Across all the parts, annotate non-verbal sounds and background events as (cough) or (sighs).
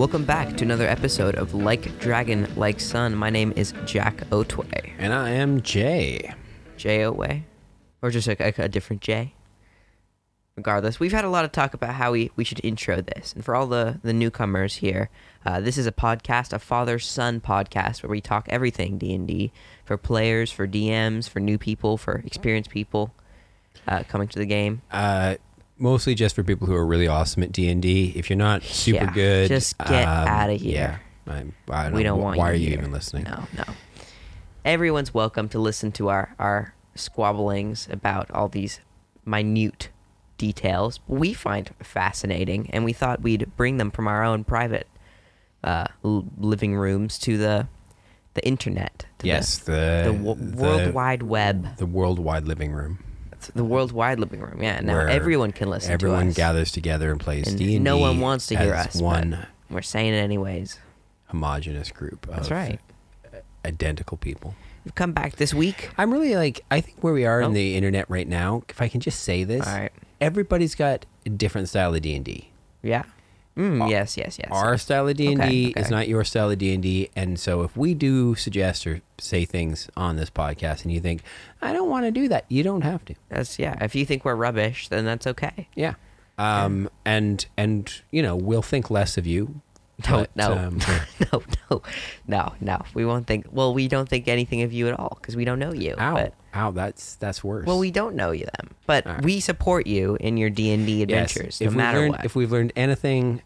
Welcome back to another episode of Like Dragon, Like Son. My name is Jack Otway. And I am Jay. J Otway? Or just a, a, a different J? Regardless, we've had a lot of talk about how we, we should intro this. And for all the, the newcomers here, uh, this is a podcast, a father-son podcast, where we talk everything D&D for players, for DMs, for new people, for experienced people uh, coming to the game. Uh, mostly just for people who are really awesome at D and D. If you're not super Yeah, good, just get um, of here. Yeah, I'm, I don't we don't wh- want Why you are you here. even listening? No, no. Everyone's welcome to listen to our our squabblings about all these minute details we find fascinating, and we thought we'd bring them from our own private uh, living rooms to the the internet. To Yes, the, the the, wo- the- World Wide Web, the worldwide living room. the worldwide living room. Yeah, now where everyone can listen. Everyone to us. gathers together and plays and D and no one wants to hear us. but One We're saying it anyways. homogenous group. Of That's right. Identical people. We've come back this week. I'm really like I think where we are Oh. in the internet right now. If I can just say this, All right. everybody's got a different style of D and D. Yeah. Mm, yes, yes, yes. Our yes. style of D and D is okay. not your style of D and D, and so if we do suggest or say things on this podcast, and you think I don't want to do that, you don't have to. That's yeah. If you think we're rubbish, then that's okay. Yeah. Um. And and you know we'll think less of you. No, but, no, um, (laughs) no, no, no, no. We won't think. Well, we don't think anything of you at all because we don't know you. ow, But, ow. That's that's worse. well, we don't know you them, but right. we support you in your D and D Yes, adventures, if no we've matter learned, what. If we've learned anything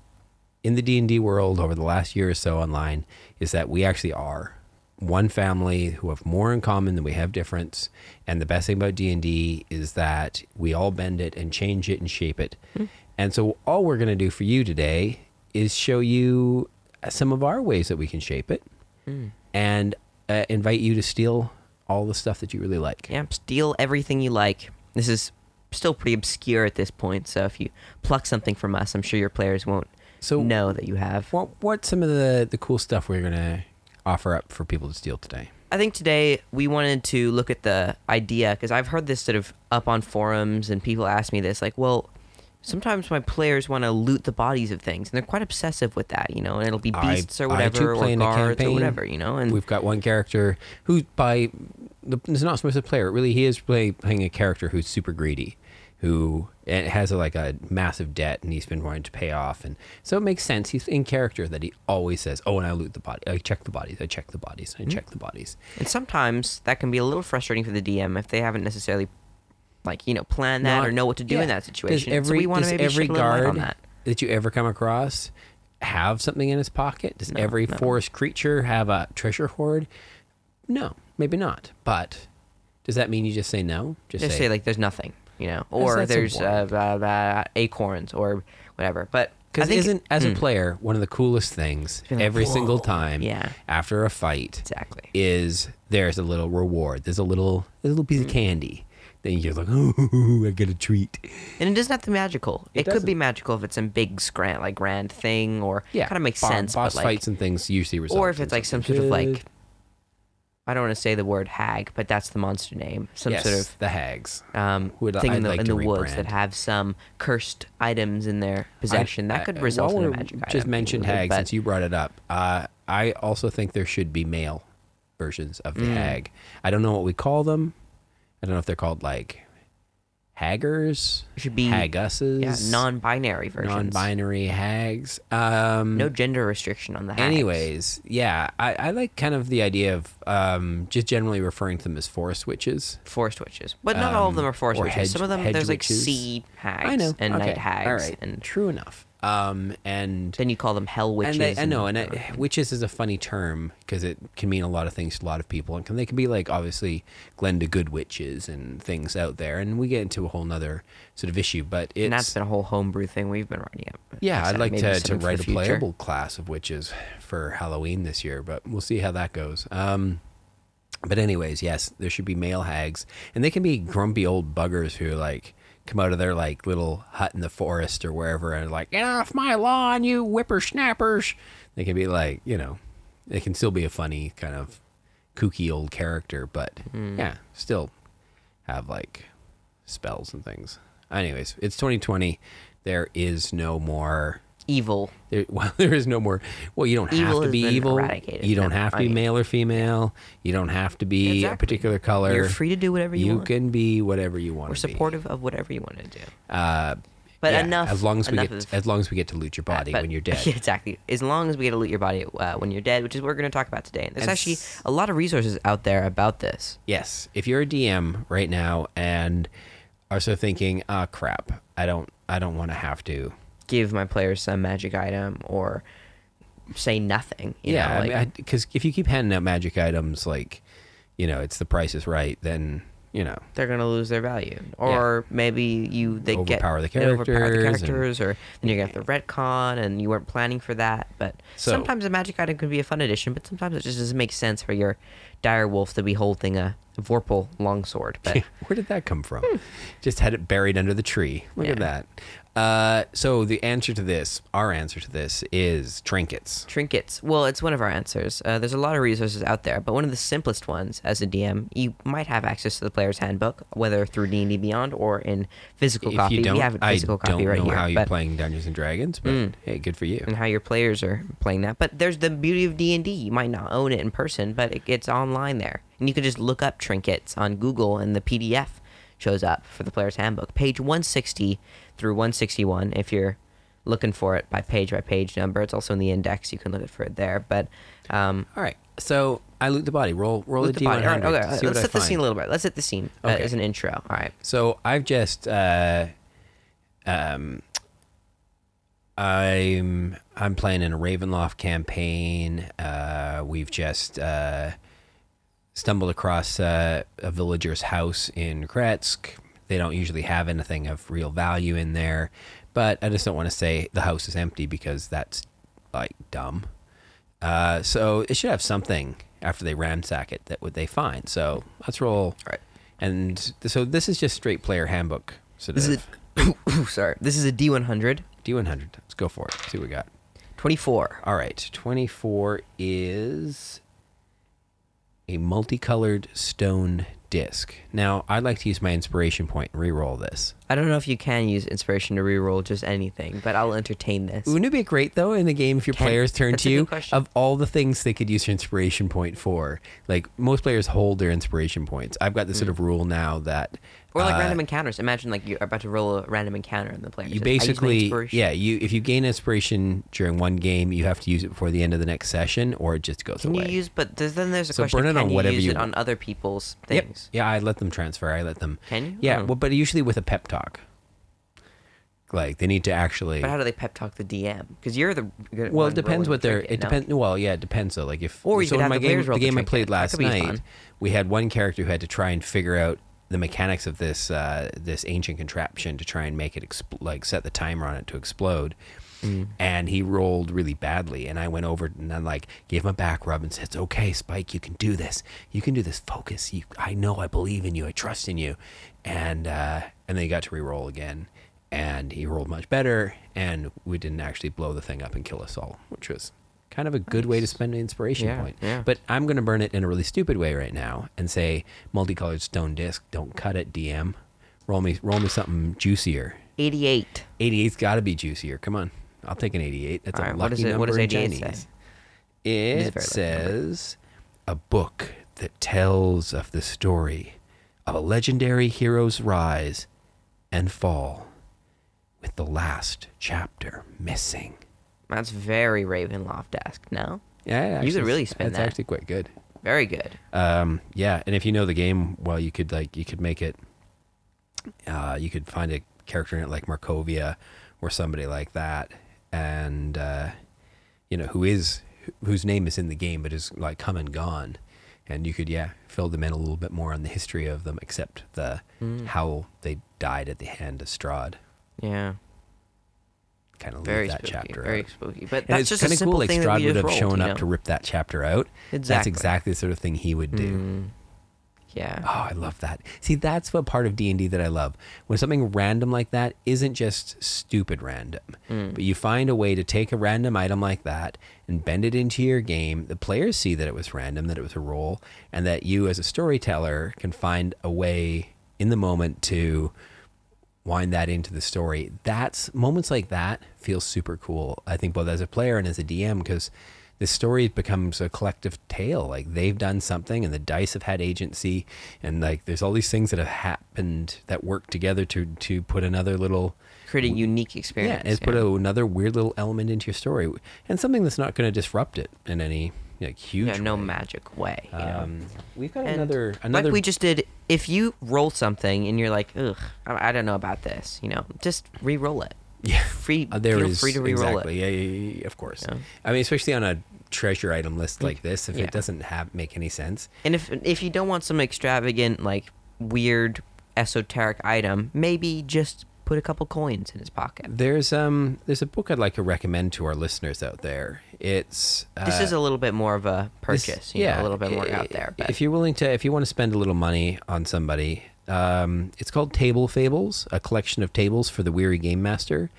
in the D and D world over the last year or so online, is that we actually are one family who have more in common than we have difference. And the best thing about D and D is that we all bend it and change it and shape it. Hmm. And so all we're going to do for you today is show you some of our ways that we can shape it, Hmm. and uh, invite you to steal all the stuff that you really like. yeah, steal everything you like. This is still pretty obscure at this point, so if you pluck something from us, I'm sure your players won't So know that you have. What what's some of the the cool stuff we're going to offer up for people to steal today? I think today we wanted to look at the idea because I've heard this sort of up on forums and people ask me this like, well, sometimes my players want to loot the bodies of things and they're quite obsessive with that, you know, and it'll be beasts or I, too, whatever or guards or whatever, you know, and We've got one character who, by the, it's not much a player. Really, he is play, playing a character who's super greedy, who has a, like a massive debt, and he's been wanting to pay off, and so it makes sense. He's in character that he always says, "Oh, and I loot the body. I check the bodies. I check the bodies. I hmm. check the bodies." and sometimes that can be a little frustrating for the DM if they haven't necessarily like you know plan that Not- or know what to do in that situation. Does so we want to maybe every shed a little light guard on that. that you ever come across have something in his pocket? Does No, every no. forest creature have a treasure hoard? No, maybe not. But does that mean you just say no? Just say like there's nothing, you know, or there's uh, uh, uh, acorns or whatever. But Because isn't as a Mm, player one of the coolest things like, every single time Yeah. after a fight exactly. is there's a little reward. There's a little there's a little Mm. piece of candy. Then you're like, oh, I get a treat. And it doesn't have to be magical. It, It could be magical if it's some big grand like grand thing or Yeah, kind of makes bo- sense. Boss but like, fights and things usually result. or if it's like some something sort of like I don't want to say the word hag, but that's the monster name. Some yes, sort of the hags. um, Would- thing in I'd the, like in the woods that have some cursed items in their possession I- that could I- result in a magic item. Just mentioned But- hag since you brought it up. Uh, I also think there should be male versions of the Mm. hag. I don't know what we call them. I don't know if they're called like haggers, It should be hagusses, yeah, non-binary versions. non-binary hags. Um, No gender restriction on the hags. Anyways, yeah, I, I like kind of the idea of um, just generally referring to them as forest witches. forest witches, but not all of them Um, are forest or witches. hedge- Some of them there's like witches. sea hags I know, and okay, night hags, All right, and true enough. Um, and then you call them hell witches. and know, and or- I, witches is a funny term because it can mean a lot of things to a lot of people, and can, they can be like obviously Glinda Good witches and things out there, and we get into a whole nother sort of issue. But it's and that's been a whole homebrew thing we've been writing up. yeah, I'd like to, to write a future. playable class of witches for Halloween this year, but we'll see how that goes. Um, But anyways, yes, there should be male hags, and they can be grumpy old buggers who like come out of their like little hut in the forest or wherever and like get off my lawn, you whippersnappers. They can be like you know, they can still be a funny kind of kooky old character, but hmm. yeah, still have like spells and things. Anyways, it's 2020. There is no more. Evil. There, (laughs) well, there is no more. Well, you don't Evil have to be evil. eradicated. You don't have to be male or female. You don't have to be a particular color. You're free to do whatever you, You want. You can be whatever you want We're to be. supportive of whatever you want to do. Uh, But yeah, enough. As long as we get, of- as long as we get to loot your body But- when you're dead. (laughs) Yeah, exactly. As long as we get to loot your body uh, when you're dead, which is what we're going to talk about today. And there's And actually a lot of resources out there about this. Yes. If you're a DM right now and are so thinking, ah, crap, I don't, I don't want to have to. Give my players some magic item or say nothing. You yeah, know, like, because if you keep handing out magic items, like, you know, it's the price is right, then you know, they're going to lose their value. Or maybe you they Overpower the get they overpower the characters and- or then you get the retcon, and you weren't planning for that. But So- sometimes a magic item can be a fun addition, but sometimes it just doesn't make sense for your dire wolf to be holding a Vorpal longsword. But (laughs) where did that come from? Just had it buried under the tree. Look at Hmm. That. Uh, so the answer to this, our answer to this, is trinkets. Trinkets. Well, it's one of our answers. Uh, there's a lot of resources out there, but one of the simplest ones as a DM, you might have access to the player's handbook, whether through D&D Beyond or in physical if copy. you don't, we have a I physical don't copy right know here. how you're but- playing Dungeons and Dragons, but Mm. hey, good for you. and how your players are playing that. But there's the beauty of D and D. You might not own it in person, but it, it's online there, and you can just look up trinkets on Google, and the PDF shows up for the player's handbook, page 160 through 161. If you're looking for it by page by page number, it's also in the index. You can look it for it there. But um, All right, so I loot the body. Roll, roll the the body. D100. All right, okay, let's what I set the find. scene a little bit. Let's set the scene uh, as an intro. All right. So I've just uh, um, I'm I'm playing in a Ravenloft campaign. Uh, we've just uh, stumbled across uh, a villager's house in Krezk. They don't usually have anything of real value in there, but I just don't want to say the house is empty because that's like dumb. Uh, so it should have something after they ransack it that would they find. So let's roll. All right. And so this is just straight player handbook. Sort This is a, (coughs) sorry. This is a D100, D100. Let's go for it. See what we got. 24. All right. 24 is a multicolored stone disc. Now, I'd like to use my inspiration point and re-roll this. I don't know if you can use inspiration to reroll just anything, but I'll entertain this. Wouldn't it be great though in the game if your Can- players turn to you question. of all the things they could use your inspiration point for? Like most players hold their inspiration points. I've got this sort of rule now that Mm. Or like uh, random encounters. Imagine like you're about to roll a random encounter and the player. you says, "I use my basically yeah you if you gain inspiration during one game you have to use it before the end of the next session or it just goes Can away you use? But then there's a So question: burn it can on you whatever use you it on other people's Yep. things? yeah i let them transfer i let them Can you? yeah Oh. well, but usually with a pep talk like they need to actually But how do they pep talk the DM? Because you're the good well it depends what they're it no? depends well yeah it depends though like if Or you so in my the game the the game i played last night fun. we had one character who had to try and figure out the mechanics of this uh, this ancient contraption to try and make it expl- like set the timer on it to explode. Mm. and he rolled really badly. And i went over and then like gave him a back rub and said it's okay spike. You can do this. You can do this. Focus. You i know i believe in you. I trust in you. And uh and then he got to re-roll again. And he rolled much better. And we didn't actually blow the thing up and kill us all which was kind of a good way to spend an inspiration Yeah, point yeah. but i'm going to burn it in a really stupid way right now and say multicolored stone disc don't cut it dm roll me roll me something juicier 88. 88's got to be juicier. Come on. I'll take an 88. That's All a right, lucky what is it- number what does in 88 say? Chinese. It a It number. says a book that tells of the story of a legendary hero's rise and fall with the last chapter missing. That's very Ravenloft-esque. No, Yeah, You could really spin That's that. actually quite good. very good. Um, yeah, and if you know the game well, you could like you could make it. Uh, you could find a character in it like Markovia or somebody like that, and uh, you know who is whose name is in the game but is like come and gone, and you could yeah fill them in a little bit more on the history of them, except the Mm. how they died at the hand of Strahd. Yeah, Kind of very leave that spooky. chapter very out. spooky. But And that's it's just a kind of simple cool. Like Strahd would have rolled, shown up know? to rip that chapter out. exactly. That's Exactly. the sort of thing he would do. Mm. Yeah. Oh, I love that. See, that's what part of D and D that I love. When something random like that isn't just stupid random, but you find a way to take a random item like that and bend it into your game. The players see that it was random, that it was a roll, and that you, as a storyteller, can find a way in the moment to wind that into the story. That's moments like that feel super cool. I think both as a player and as a DM because the story becomes a collective tale. Like they've done something and the dice have had agency and like there's all these things that have happened that work together to to put another little Create a unique yeah, experience. and it's put a, another weird little element into your story and something that's not going to disrupt it in any like huge yeah, no way. magic way. You know? Um, we've got And another another like we just did. If you roll something and you're like, ugh, I, I don't know about this, you know, just re-roll it. yeah Free, Uh, there feel is free to re-roll exactly. it. Yeah, yeah, yeah, of course. Yeah. I mean, especially on a treasure item list like this, if Yeah. it doesn't have make any sense. And if if you don't want some extravagant, like weird, esoteric item, maybe just put a couple coins in his pocket. There's um there's a book I'd like to recommend to our listeners out there. It's uh, This is a little bit more of a this- purchase, you know, a little bit more i- out there. But If you're willing to, if you want to spend a little money on somebody, um, it's called Table Fables, a collection of tables for the weary game master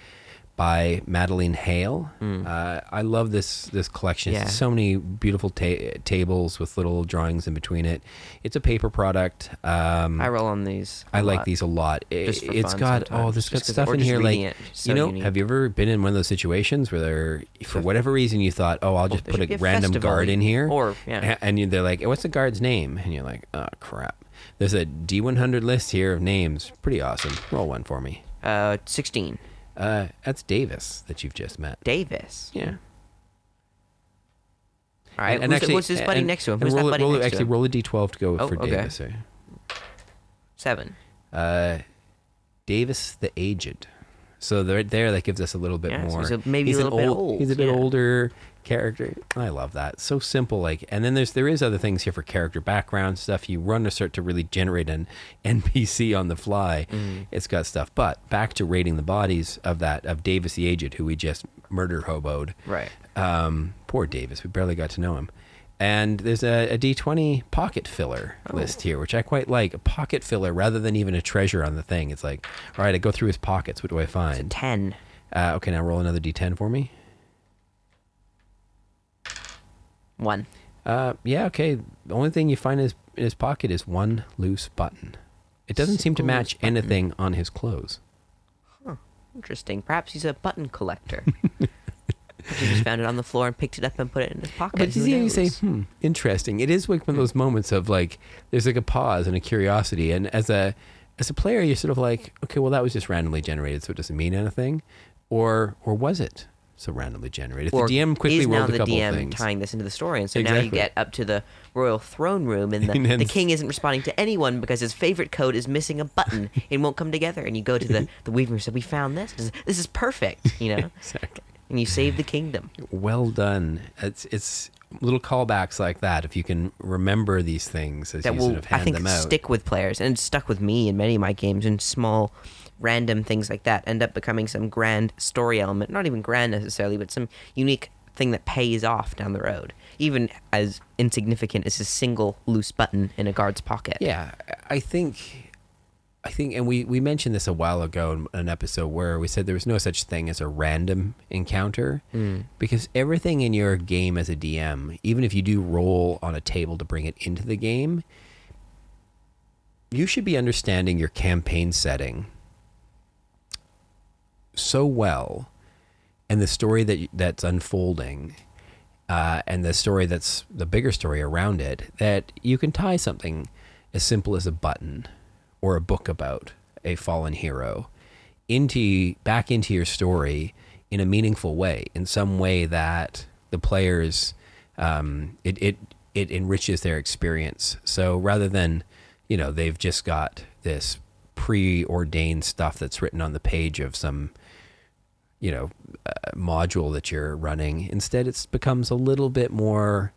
by Madeline Hale. Uh, I love this this collection. Mm. Yeah. So many beautiful ta- tables with little drawings in between it. It's a paper product. Um, I roll on these. I a like these a lot. It, Just for it's fun got oh, there's got stuff in here like so you know. unique. Have you ever been in one of those situations where they're for whatever reason you thought, oh, I'll just there put a a random festival guard in here, or- yeah. a- and you, they're like, what's the guard's name? And you're like, oh crap. There's a D100 list here of names. Pretty awesome. Roll one for me. Uh, sixteen. Uh, that's Davis that you've just met. Davis. Yeah. All right. who's, who's his buddy and- next to him? and Who's roll that buddy roll next to Actually, him? roll a D12 to go Oh, for okay. Davis. uh, Seven. Uh, Davis the Aged. So right there, that gives us a little bit Yeah, so more. he's a- maybe a little bit old, He's a bit yeah. older character. I love that. So simple. Like, and then there's there is other things here for character background stuff. You run to start to really generate an (laughs) NPC on the fly. Mm. It's got stuff. But back to raiding the bodies of that of Davis the Aged, who we just murder hoboed. Right. Um, poor Davis. We barely got to know him. And there's a, a D20 pocket filler Oh. list here, which I quite like. A pocket filler rather than even a treasure on the thing. It's like, all right, I go through his pockets. What do I find? Ten. Uh, okay, now roll another D10 for me. One. Uh, yeah, okay. The only thing you find in his, in his pocket is one loose button. It doesn't seem to match button. anything on his clothes. Interesting. Perhaps he's a button collector. (laughs) he just found it on the floor and picked it up and put it in his pocket. But you Who see, you say, knows? hmm, interesting. It is like one of those moments of like, there's like a pause and a curiosity, and as a as a player, you're sort of like, okay, well, that was just randomly generated, so it doesn't mean anything, or or was it so randomly generated? Or the DM quickly is now rolled a the couple DM things. tying this into the story, and so now you get up to the royal throne room, and the, (laughs) And the king isn't responding to anyone because his favorite code is missing a button (laughs) and won't come together. And you go to the (laughs) the weaver and say, "We found this. This is, this is perfect," you know, exactly. and you save the kingdom. Well done. It's it's little callbacks like that. If you can remember these things as that you will, sort of I think, them out. stick with players, and stuck with me in many of my games. And small, random things like that end up becoming some grand story element. Not even grand necessarily, but some unique thing that pays off down the road. Even as insignificant as a single loose button in a guard's pocket. Yeah, I think, I think, and we we mentioned this a while ago in an episode where we said there was no such thing as a random encounter mm. because everything in your game as a DM, even if you do roll on a table to bring it into the game, you should be understanding your campaign setting so well and the story that that's unfolding uh, and the story that's the bigger story around it that you can tie something as simple as a button or a book about a fallen hero into back into your story in a meaningful way in some way that the players um, it, it it enriches their experience. So rather than you know they've just got this preordained stuff that's written on the page of some you know uh, module that you're running instead it becomes a little bit more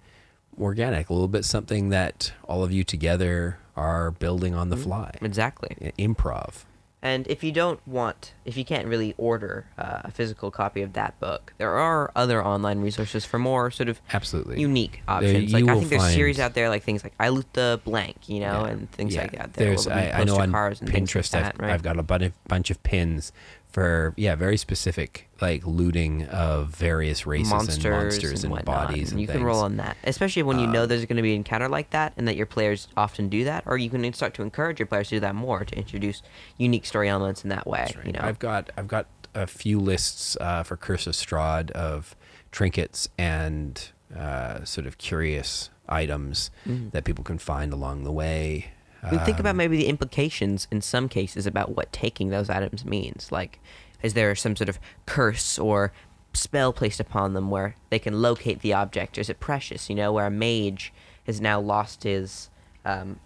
organic a little bit something that all of you together are building on the fly Exactly. Improv And if you don't want, if you can't really order uh, a physical copy of that book, there are other online resources for more sort of Absolutely. unique There- options. you like I think there's series out there, like things like I loot the blank, you know, Yeah. and things Yeah. like that. There There's, I, I know on cars and things like Pinterest, that, I've, right? I've got a bunch of, bunch of pins for yeah, very specific like looting of various races monsters and monsters and, whatnot, bodies and you things. can roll on that, especially when you know Uh, there's going to be an encounter like that, and that your players often do that, or you can start to encourage your players to do that more to introduce unique story elements in that way. Right. You know, I've got I've got a few lists uh, for Curse of Strahd of trinkets and uh, sort of curious items Mhm. that people can find along the way. We think about Um, maybe the implications in some cases about what taking those items means. Like, is there some sort of curse or spell placed upon them where they can locate the object? Or is it precious? You know, where a mage has now lost his, um,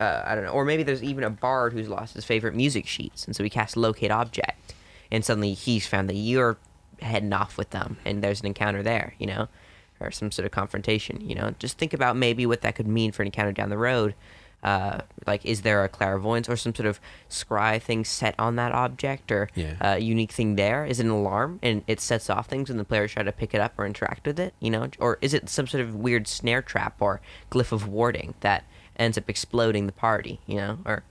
uh, I don't know, or maybe there's even a bard who's lost his favorite music sheets, and so he casts locate object, and suddenly he's found that you're heading off with them, and there's an encounter there. You know. Or some sort of confrontation, you know. Just think about maybe what that could mean for an encounter down the road, uh, like is there a clairvoyance or some sort of scry thing set on that object or Yeah. uh, unique thing there? Is it an alarm and it sets off things and the players try to pick it up or interact with it you know? Or is it some sort of weird snare trap or glyph of warding that ends up exploding the party you know? Or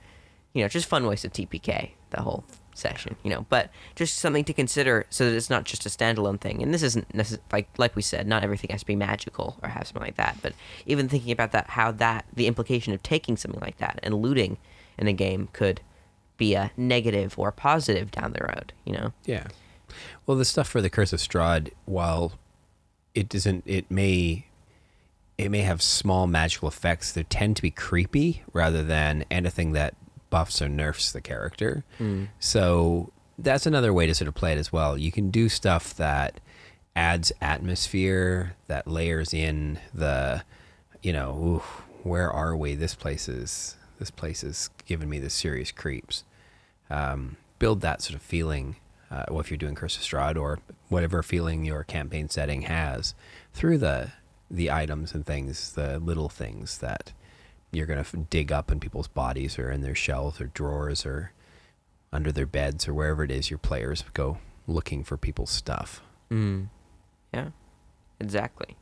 you know just fun ways of tpk the whole session you know but just something to consider so that it's not just a standalone thing and this isn't necess- like like we said not everything has to be magical or have something like that but even thinking about that how that the implication of taking something like that and looting in a game could be a negative or positive down the road you know Yeah. Well, the stuff for the Curse of Strahd, while it doesn't, it may, it may have small magical effects. They tend to be creepy rather than anything that or nerfs the character. So that's another way to sort of play it as well. You can do stuff that adds atmosphere, that layers in the, you know, ooh, where are we? This place is this place is giving me the serious creeps. Um, build that sort of feeling. Uh, well, if you're doing Curse of Strahd or whatever feeling your campaign setting has, through the the items and things, the little things that you're gonna f- dig up in people's bodies or in their shelves or drawers or under their beds or wherever it is your players go looking for people's stuff. Mm. Yeah, exactly.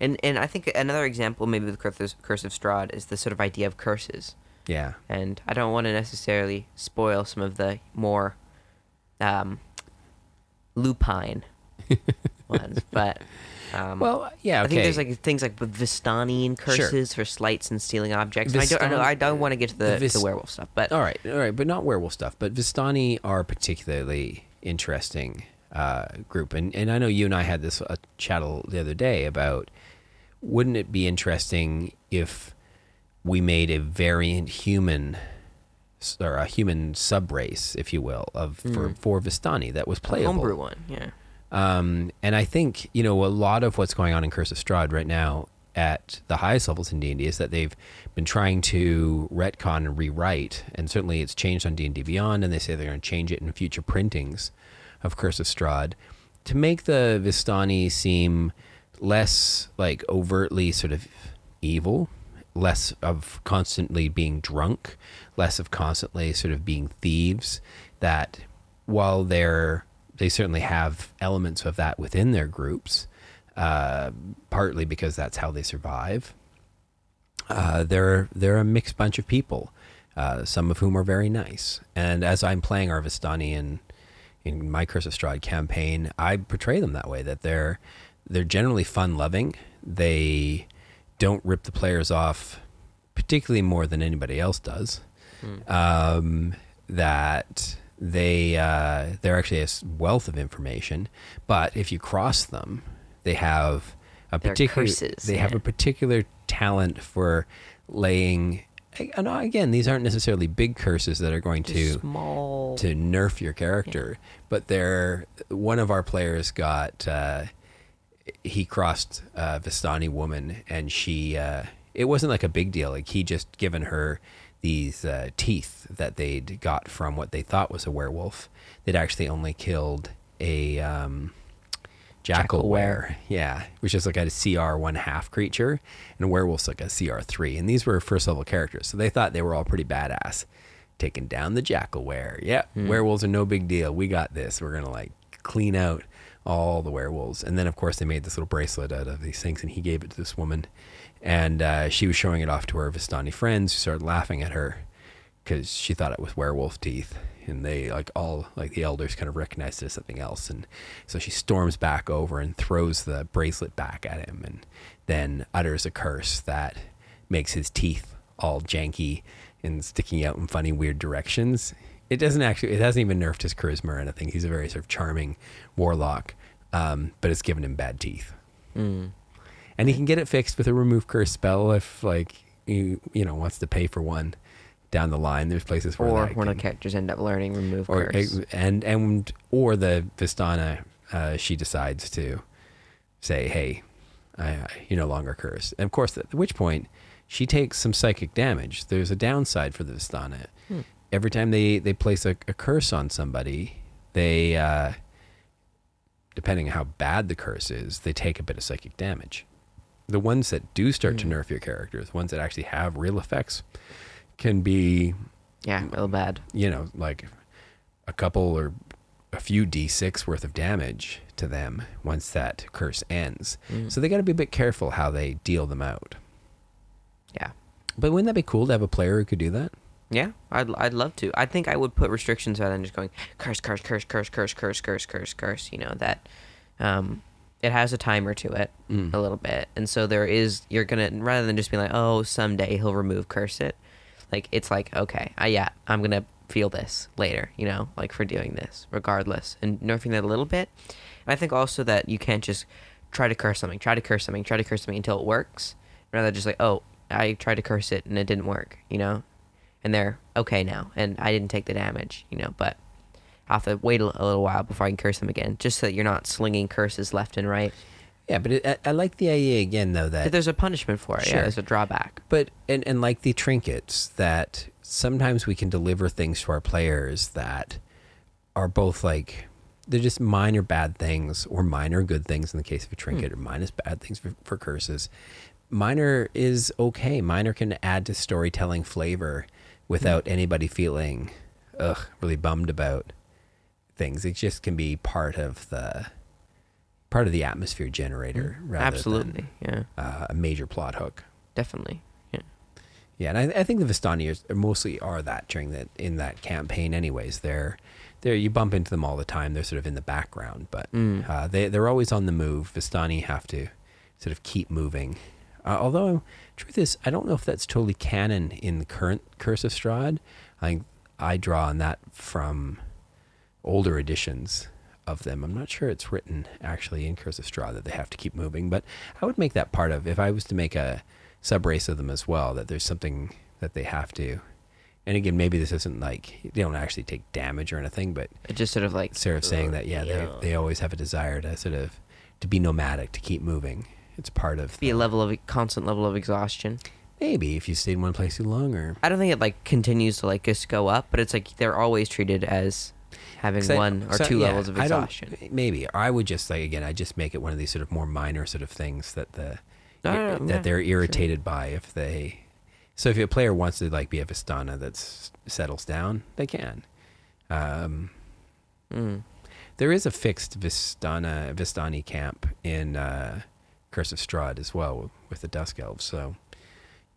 And and I think another example, maybe with Curse of, Curse of Strahd, is the sort of idea of curses. Yeah. And I don't want to necessarily spoil some of the more um, lupine (laughs) ones, (laughs) but um, Well, yeah. I think there's like things like Vistani curses for slights and stealing objects. I don't, I, know, I don't want to get to the, the Vis- the werewolf stuff, but all right, all right, but not werewolf stuff. But Vistani are particularly interesting uh, group, and and I know you and I had this uh, chattel the other day about wouldn't it be interesting if we made a variant human or a human subrace, if you will, of for for Vistani that was playable. homebrew one, yeah. Um, and I think you know a lot of what's going on in Curse of Strahd right now at the highest levels in D and D is that they've been trying to retcon and rewrite, and certainly it's changed on D and D Beyond, and they say they're going to change it in future printings of Curse of Strahd to make the Vistani seem less like overtly sort of evil, less of constantly being drunk, less of constantly sort of being thieves. That while they're they certainly have elements of that within their groups, uh, partly because that's how they survive. Uh, they're they're a mixed bunch of people, uh, some of whom are very nice. And as I'm playing our Vistani in in my Curse of Strahd campaign, I portray them that way. That they're they're generally fun loving. They don't rip the players off, particularly more than anybody else does. Um, that they uh, they're actually a wealth of information, but if you cross them, they have a They're particular curses, they have a particular talent for laying. And again, these aren't necessarily big curses that are going to small. to nerf your character. But they're one of our players got uh, he crossed a Vistani woman, and she uh, it wasn't like a big deal. Like he just given her these uh, teeth that they'd got from what they thought was a werewolf. They'd actually only killed a um, jackal were. Yeah, which is like a CR one half creature, and a werewolf's like a CR three. And these were first level characters, so they thought they were all pretty badass. taking down the jackalwere. Yeah, werewolves are no big deal. We got this. We're gonna like clean out all the werewolves. And then of course they made this little bracelet out of these things, and he gave it to this woman, and uh, she was showing it off to her Vistani friends, who started laughing at her because she thought it was werewolf teeth. And they like all like the elders kind of recognized it as something else, and so she storms back over and throws the bracelet back at him, and then utters a curse that makes his teeth all janky and sticking out in funny, weird directions. It doesn't actually, it hasn't even nerfed his charisma or anything. He's a very sort of charming warlock, um, but it's given him bad teeth. Mm. And he can get it fixed with a remove curse spell if, like, you you know wants to pay for one down the line. There's places where Or that when the characters end up learning remove or curse. and and or the Vistana, uh, she decides to say, "Hey, I, I, you're no longer cursed." And of course, at which point she takes some psychic damage. There's a downside for the Vistana. Hmm. Every time they they place a, a curse on somebody, they uh, depending on how bad the curse is, they take a bit of psychic damage. The ones that do start to Hmm. nerf your characters, the ones that actually have real effects, can be yeah, real bad. you know, like a couple or a few d6 worth of damage to them once that curse ends. Mm. So they got to be a bit careful how they deal them out. Yeah. But wouldn't that be cool to have a player who could do that? Yeah, I'd I'd love to. I think I would put restrictions rather than just going curse, curse, curse, curse, curse, curse, curse, curse, curse. You know that, um, it has a timer to it Mm. a little bit, and so there is you're gonna rather than just be like, oh, someday he'll remove curse it. Like it's like okay, I yeah, I'm gonna feel this later. You know, like for doing this regardless, and nerfing that a little bit. And I think also that you can't just try to curse something, try to curse something, try to curse something until it works. Rather just like, oh, I tried to curse it and it didn't work. You know, and they're okay now, and I didn't take the damage, you know, but I have to wait a, little while before I can curse them again, just so that you're not slinging curses left and right. Yeah, but it, I, I like the idea again though But that there's a punishment for it. Sure. Yeah, there's a drawback. but and and like the trinkets that sometimes we can deliver things to our players that are both like they're just minor bad things or minor good things in the case of a trinket hmm. or minus bad things for, for curses minor is okay minor can add to storytelling flavor without hmm. anybody feeling ugh really bummed about things it just can be part of the part of the atmosphere generator rather Absolutely. Yeah, uh, a major plot hook definitely. Yeah. yeah, and I, I think the Vistani are, mostly are that during that in that campaign. Anyways, they're they're you bump into them all the time. They're sort of in the background, but Mm. uh, they they're always on the move. Vistani have to sort of keep moving. Uh, although, truth is, I don't know if that's totally canon in the current Curse of Strahd. I I draw on that from older editions of them. I'm not sure it's written actually in Curse of Strahd that they have to keep moving, but I would make that part of if I was to make a sub race of them as well. That there's something that they have to. And again, maybe this isn't like they don't actually take damage or anything, but It just sort of like sort of saying that yeah, they they always have a desire to sort of to be nomadic, to keep moving. It's part of be a the- level of constant level of exhaustion. maybe if you stay in one place too long or I don't think it like continues to like just go up, but it's like they're always treated as having I- one or so, two yeah, levels of exhaustion. maybe I would just like again, I just make it one of these sort of more minor sort of things that the No, no, no, that they're sure. irritated by if they. So if a player wants to like be a Vistana that settles down, they can. Um, Mm. there is a fixed Vistana Vistani camp in uh, Curse of Strahd as well with the Dusk Elves, so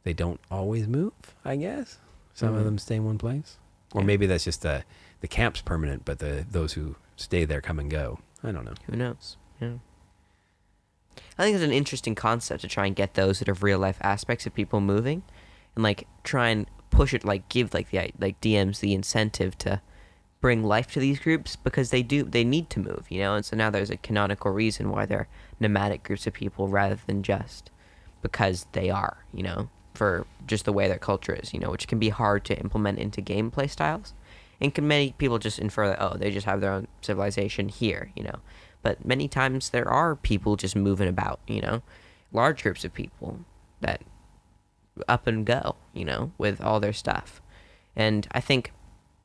they don't always move. I guess some of Mhm. them stay in one place, or Yeah. maybe that's just the the camp's permanent, but the those who stay there come and go. I don't know. Who knows? Yeah. I think it's an interesting concept to try and get those sort of real life aspects of people moving, and like try and push it, like give like the like DMs the incentive to bring life to these groups because they do they need to move, you know. And so now there's a canonical reason why they're nomadic groups of people rather than just because they are, you know, for just the way their culture is, you know, which can be hard to implement into gameplay styles. And can many people just infer that oh they just have their own civilization here, you know. But many times there are people just moving about, you know, large groups of people that up and go, you know, with all their stuff. And I think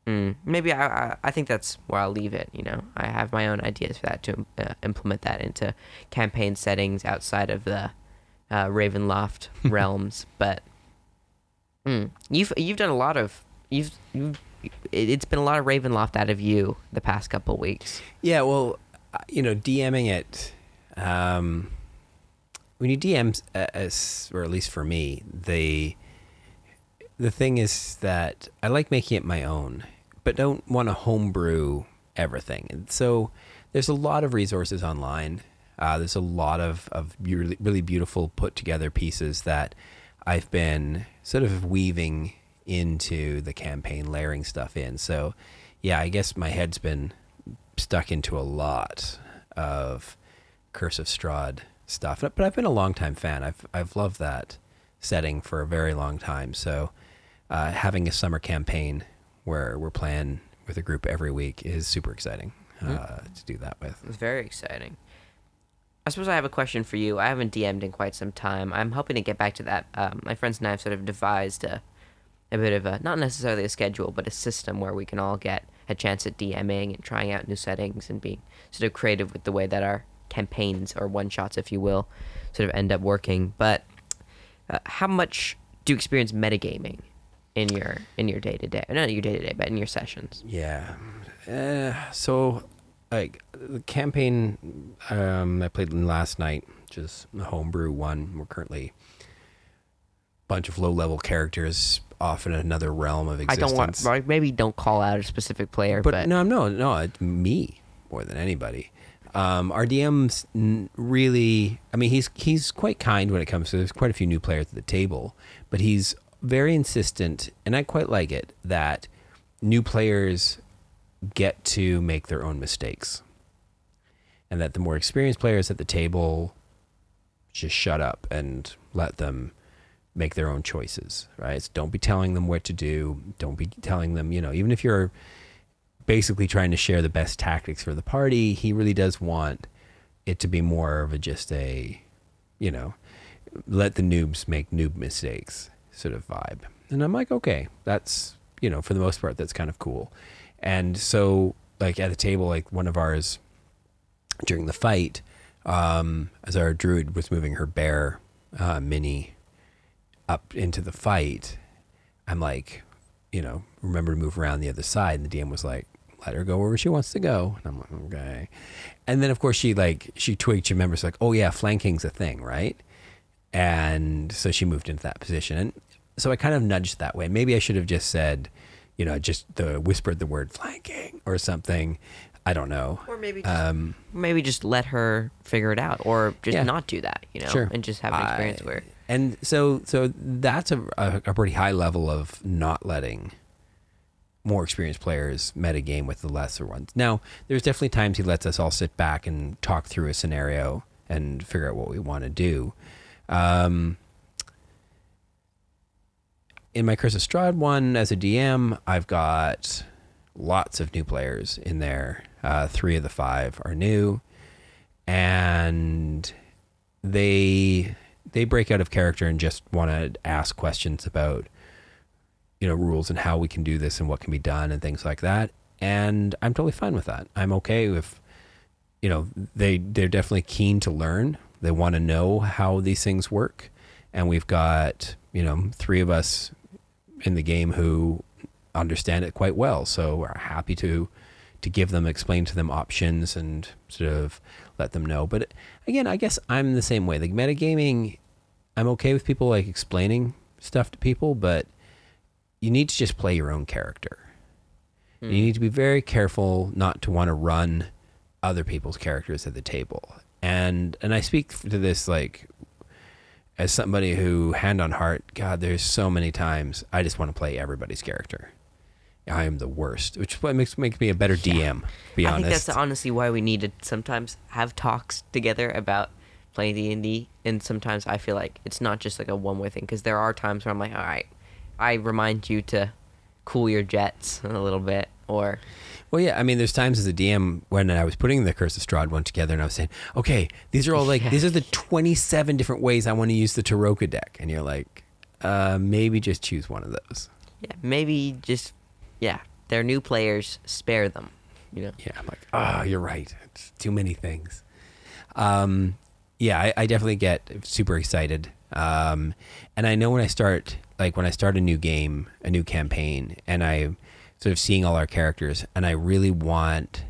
mm, maybe I, I I think that's where I'll leave it. You know, I have my own ideas for that to uh, implement that into campaign settings outside of the uh, Ravenloft (laughs) realms. But mm, you've you've done a lot of you've you've it's been a lot of Ravenloft out of you the past couple weeks. Yeah, well, uh, you know, DMing it, um, when you DM, uh, or at least for me, the the thing is that I like making it my own, but don't want to homebrew everything. And so there's a lot of resources online. Uh, there's a lot of, of really, really beautiful put together pieces that I've been sort of weaving into the campaign, layering stuff in. So, yeah, I guess my head's been stuck into a lot of Curse of Strahd stuff. But I've been a long time fan. I've I've loved that setting for a very long time. So, uh, having a summer campaign where we're playing with a group every week is super exciting uh, mm. to do that with. It's very exciting. I suppose I have a question for you. I haven't DM'd in quite some time. I'm hoping to get back to that. Um, my friends and I have sort of devised a, a bit of a, not necessarily a schedule, but a system where we can all get a chance at DMing and trying out new settings and being sort of creative with the way that our campaigns or one shots, if you will, sort of end up working. But uh, how much do you experience metagaming in your in your day to day? Not your day to day, but in your sessions. Yeah. Uh, so like the campaign um, I played last night, just the homebrew one. We're currently a bunch of low level characters off in another realm of existence. I don't want maybe don't call out a specific player, but, but no, no, no, it's me more than anybody. Um, our DM's really, I mean, he's he's quite kind when it comes to. There's quite a few new players at the table, but he's very insistent, and I quite like it that new players get to make their own mistakes. And that the more experienced players at the table just shut up and let them make their own choices, right? So don't be telling them what to do. Don't be telling them, you know, even if you're basically trying to share the best tactics for the party, he really does want it to be more of a just a, you know, let the noobs make noob mistakes sort of vibe. And I'm like, okay, that's, you know, for the most part, that's kind of cool. And so, like at the table, like one of ours during the fight, um, as our druid was moving her bear uh, mini up into the fight, I'm like, you know, remember to move around the other side. And the DM was like, let her go wherever she wants to go. And I'm like, okay. And then of course she like she twigged. She remembers like, oh yeah, flanking's a thing, right? And so she moved into that position. And so I kind of nudged that way. Maybe I should have just said, you know, just the whispered the word flanking or something. I don't know. Or maybe just, um, maybe just let her figure it out, or just yeah. not do that, you know, sure. and just have an experience I, where. And so, so that's a, a, pretty high level of not letting more experienced players meta game with the lesser ones. Now, there's definitely times he lets us all sit back and talk through a scenario and figure out what we want to do. Um, in my Curse of Strahd one as a DM, I've got lots of new players in there. Uh, three of the five are new, and they they break out of character and just want to ask questions about you know rules and how we can do this and what can be done and things like that. And I'm totally fine with that. I'm okay with you know they they're definitely keen to learn. They want to know how these things work, and we've got you know three of us in the game who understand it quite well. So we're happy to to give them, explain to them options, and sort of let them know. But again, I guess I'm the same way. Like metagaming, I'm okay with people like explaining stuff to people, but you need to just play your own character. Mm. You need to be very careful not to want to run other people's characters at the table. And and I speak to this like as somebody who, hand on heart, God, there's so many times I just want to play everybody's character. I am the worst, which is what makes makes me a better DM. be honest. I think that's honestly why we need to sometimes have talks together about playing D and D, and sometimes I feel like it's not just like a one way thing because there are times where I'm like, all right, I remind you to cool your jets a little bit, or well, yeah. I mean, there's times as a DM when I was putting the Curse of Strahd one together, and I was saying, okay, these are all like these are the 27 different ways I want to use the Tarokka deck, and you're like, uh, maybe just choose one of those. Yeah, maybe just yeah. They're new players. Spare them. You know. Yeah, I'm like, oh, you're right. It's too many things. Um, yeah, I, I definitely get super excited. Um, and I know when I start, like when I start a new game, a new campaign, and I sort of seeing all our characters, and I really want.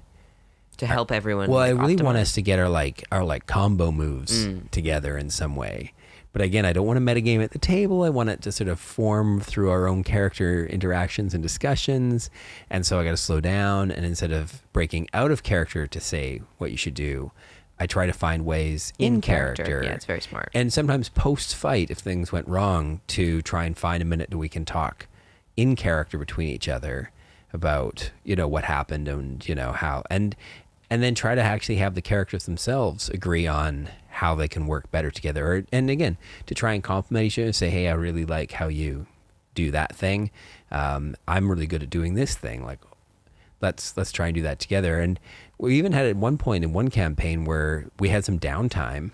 to help everyone. Well, I like, really want us to get our like our like combo moves Mm. together in some way. But again, I don't want to metagame at the table. I want it to sort of form through our own character interactions and discussions. And so I got to slow down. And instead of breaking out of character to say what you should do, I try to find ways in, character. Yeah, it's very smart. And sometimes post fight, if things went wrong, to try and find a minute that we can talk in character between each other about you know what happened and you know how and and then try to actually have the characters themselves agree on how they can work better together. Or, and again to try and compliment each other and say hey i really like how you do that thing. Um, i'm really good at doing this thing. Like let's let's try and do that together. And we even had at one point in one campaign where we had some downtime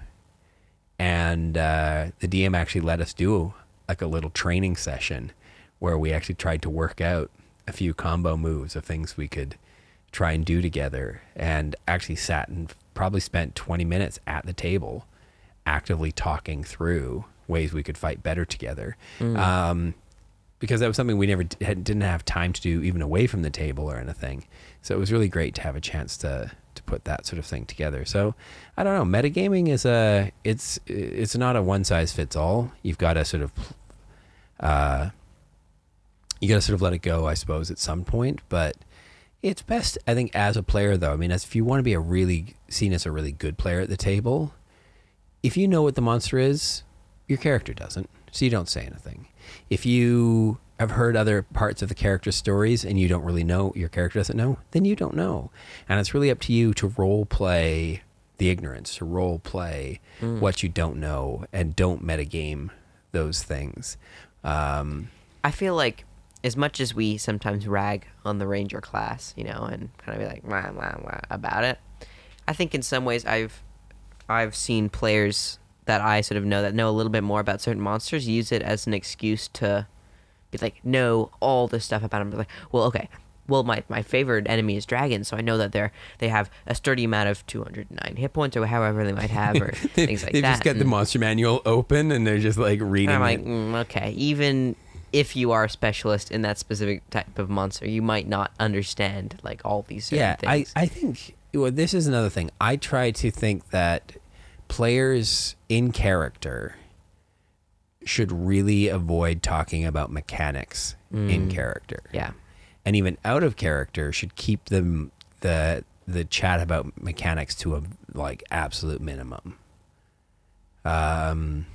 and uh, the dm actually let us do like a little training session where we actually tried to work out a few combo moves of things we could try and do together and actually sat and probably spent 20 minutes at the table actively talking through ways we could fight better together. Um, because that was something we never had, didn't have time to do even away from the table or anything. So it was really great to have a chance to to put that sort of thing together. So i don't know metagaming is a it's it's not a one size fits all. You've got to sort of uh, you got to sort of let it go, I suppose, at some point. But it's best, I think, as a player, though. I mean, as if you want to be a really seen as a really good player at the table, if you know what the monster is, your character doesn't, so you don't say anything. If you have heard other parts of the character's stories and you don't really know, your character doesn't know, then you don't know, and it's really up to you to role play the ignorance, to role play what you don't know, and don't metagame those things. Um, I feel like as much as we sometimes rag on the ranger class, you know, and kind of be like wah, wah, wah about it, I think in some ways I've I've seen players that I sort of know that know a little bit more about certain monsters use it as an excuse to be like know all this stuff about them. Like, well, okay. Well, my, my favorite enemy is dragons, so I know that they're they have a sturdy amount of 209 hit points or however they might have, or (laughs) things like They've that. just got the monster manual open and they're just like reading and I'm like, mm, okay, even if you are a specialist in that specific type of monster, you might not understand like all these certain yeah, I, things. I think well, this is another thing. I try to think that players in character should really avoid talking about mechanics in character. yeah, and even out of character should keep them the the chat about mechanics to a like absolute minimum. Um,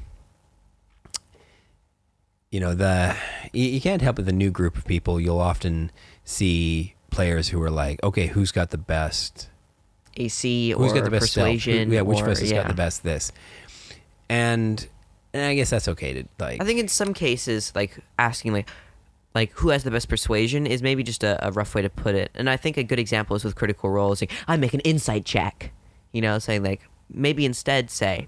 you know the you, you can't help it. The new group of people, you'll often see players who are like, okay, who's got the best AC who's or got the best stealth? Who- persuasion. yeah, which or, of us has yeah. got the best this, and and I guess that's okay to like. I think in some cases, like asking like like who has the best persuasion is maybe just a, a rough way to put it. And I think a good example is with critical roles. Like I make an insight check, you know, saying like maybe instead say,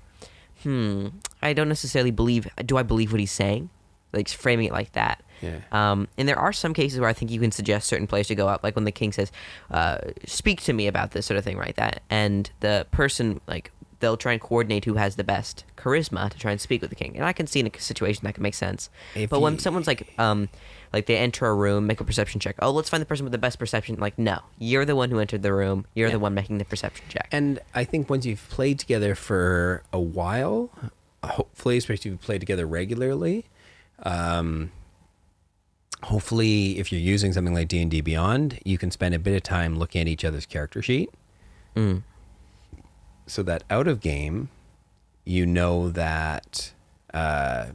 hmm, I don't necessarily believe. Do I believe what he's saying? Like framing it like that. Yeah. Um, and there are some cases where I think you can suggest certain players to go up, like when the king says, uh, "Speak to me about this sort of thing," right? That and the person like they'll try and coordinate who has the best charisma to try and speak with the king. And I can see in a situation that can make sense. If but when you- someone's like, um, like they enter a room, make a perception check. Oh, let's find the person with the best perception. Like, no, you're the one who entered the room. You're Yeah. the one making the perception check. And I think once you've played together for a while, hopefully, especially if you've played together regularly, um, hopefully, if you're using something like D and D Beyond, you can spend a bit of time looking at each other's character sheet, Mm. so that out of game, you know that. Uh,